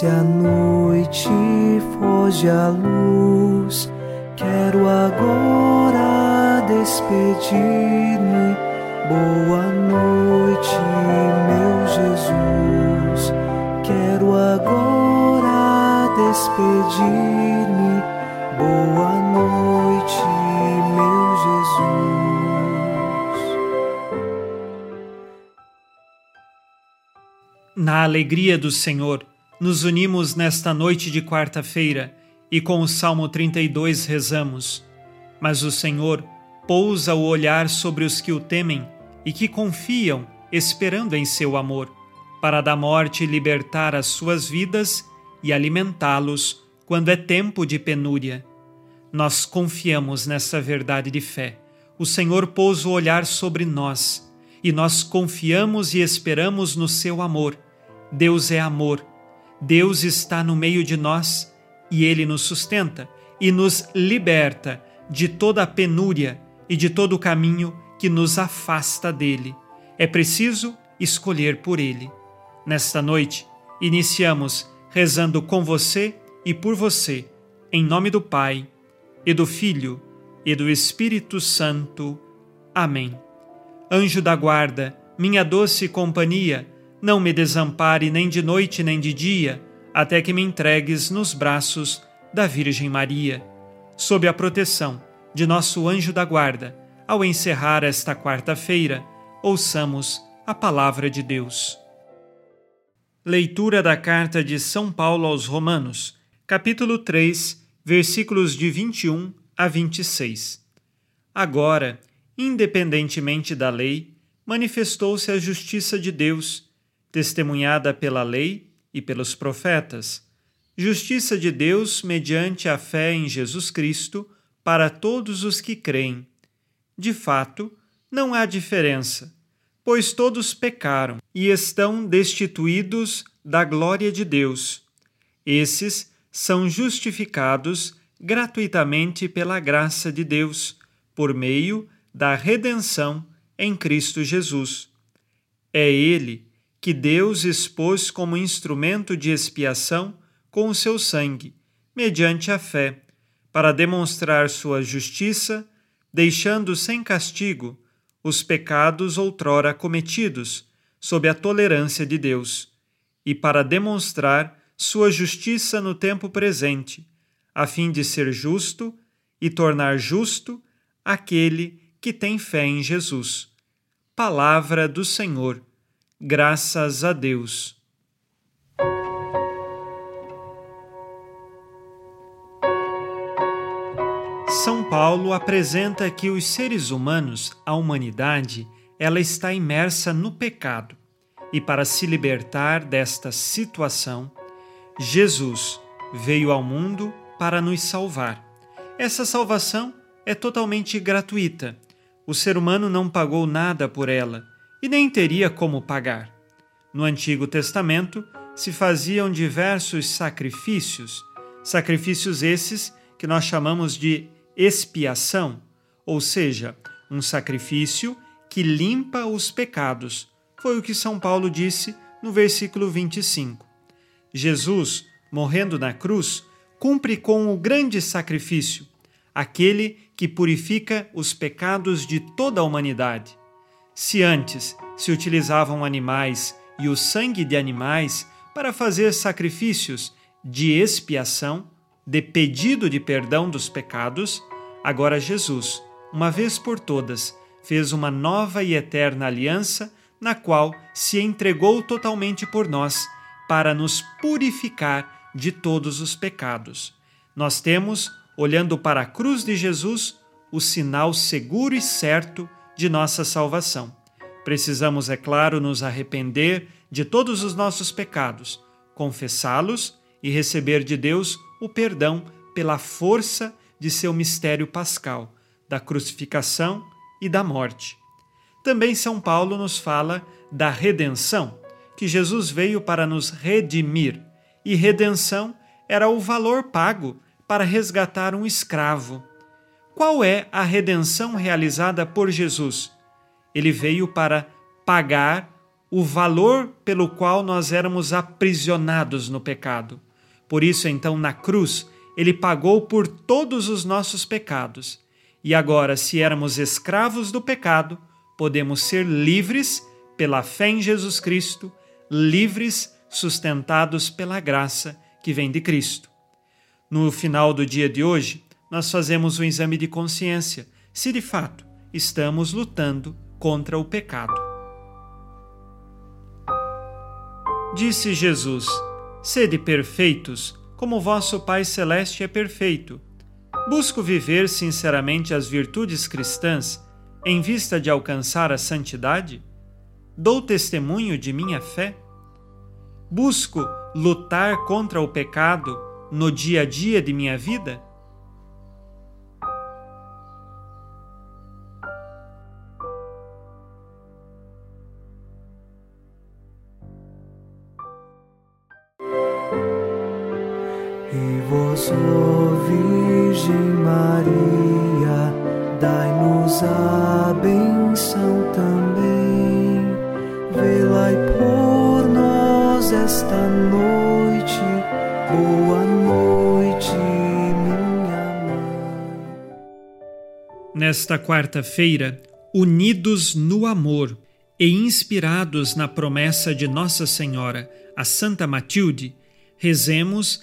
Desce a noite, foge a luz. Quero agora despedir-me. Boa noite, meu Jesus. Quero agora despedir-me. Boa noite, meu Jesus. Na alegria do Senhor, nos unimos nesta noite de quarta-feira e com o Salmo 32 rezamos. Mas o Senhor pousa o olhar sobre os que o temem e que confiam, esperando em seu amor, para da morte libertar as suas vidas e alimentá-los quando é tempo de penúria. Nós confiamos nessa verdade de fé. O Senhor pôs o olhar sobre nós e nós confiamos e esperamos no seu amor. Deus é amor Deus está no meio de nós e Ele nos sustenta e nos liberta de toda a penúria e de todo o caminho que nos afasta dele. É preciso escolher por Ele. Nesta noite, iniciamos rezando com você e por você, em nome do Pai, e do Filho, e do Espírito Santo. Amém. Anjo da guarda, minha doce companhia, não me desampare nem de noite nem de dia, até que me entregues nos braços da Virgem Maria. Sob a proteção de nosso anjo da guarda, ao encerrar esta quarta-feira, ouçamos a palavra de Deus. Leitura da carta de São Paulo aos Romanos, capítulo 3, versículos de 21 a 26. Agora, independentemente da lei, manifestou-se a justiça de Deus testemunhada pela lei e pelos profetas, justiça de Deus mediante a fé em Jesus Cristo para todos os que creem. De fato, não há diferença, pois todos pecaram e estão destituídos da glória de Deus. Esses são justificados gratuitamente pela graça de Deus, por meio da redenção em Cristo Jesus. É Ele que Deus expôs como instrumento de expiação com o seu sangue, mediante a fé, para demonstrar sua justiça, deixando sem castigo os pecados outrora cometidos, sob a tolerância de Deus, e para demonstrar sua justiça no tempo presente, a fim de ser justo e tornar justo aquele que tem fé em Jesus. Palavra do Senhor Graças a Deus. São Paulo apresenta que os seres humanos, a humanidade, ela está imersa no pecado. E para se libertar desta situação, Jesus veio ao mundo para nos salvar. Essa salvação é totalmente gratuita. O ser humano não pagou nada por ela e nem teria como pagar. No Antigo Testamento se faziam diversos sacrifícios, sacrifícios esses que nós chamamos de expiação, ou seja, um sacrifício que limpa os pecados. Foi o que São Paulo disse no versículo 25. Jesus, morrendo na cruz, cumpre com o grande sacrifício, aquele que purifica os pecados de toda a humanidade. Se antes se utilizavam animais e o sangue de animais para fazer sacrifícios de expiação, de pedido de perdão dos pecados, agora Jesus, uma vez por todas, fez uma nova e eterna aliança na qual se entregou totalmente por nós para nos purificar de todos os pecados. Nós temos, olhando para a cruz de Jesus, o sinal seguro e certo de nossa salvação. Precisamos, é claro, nos arrepender de todos os nossos pecados, confessá-los e receber de Deus o perdão pela força de seu mistério pascal, da crucificação e da morte. Também São Paulo nos fala da redenção, que Jesus veio para nos redimir, e redenção era o valor pago para resgatar um escravo. Qual é a redenção realizada por Jesus? Ele veio para pagar o valor pelo qual nós éramos aprisionados no pecado. Por isso, então, na cruz, ele pagou por todos os nossos pecados. E agora, se éramos escravos do pecado, podemos ser livres pela fé em Jesus Cristo, livres, sustentados pela graça que vem de Cristo. No final do dia de hoje, nós fazemos um exame de consciência se de fato estamos lutando contra o pecado. Disse Jesus: Sede perfeitos, como vosso Pai Celeste é perfeito. Busco viver sinceramente as virtudes cristãs em vista de alcançar a santidade? Dou testemunho de minha fé? Busco lutar contra o pecado no dia a dia de minha vida? Virgem Maria, dai-nos a benção também. Por nós esta noite. Boa noite, minha mãe. Nesta quarta-feira, unidos no amor e inspirados na promessa de Nossa Senhora, a Santa Matilde, rezemos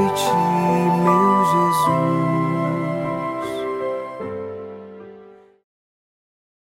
寂寞。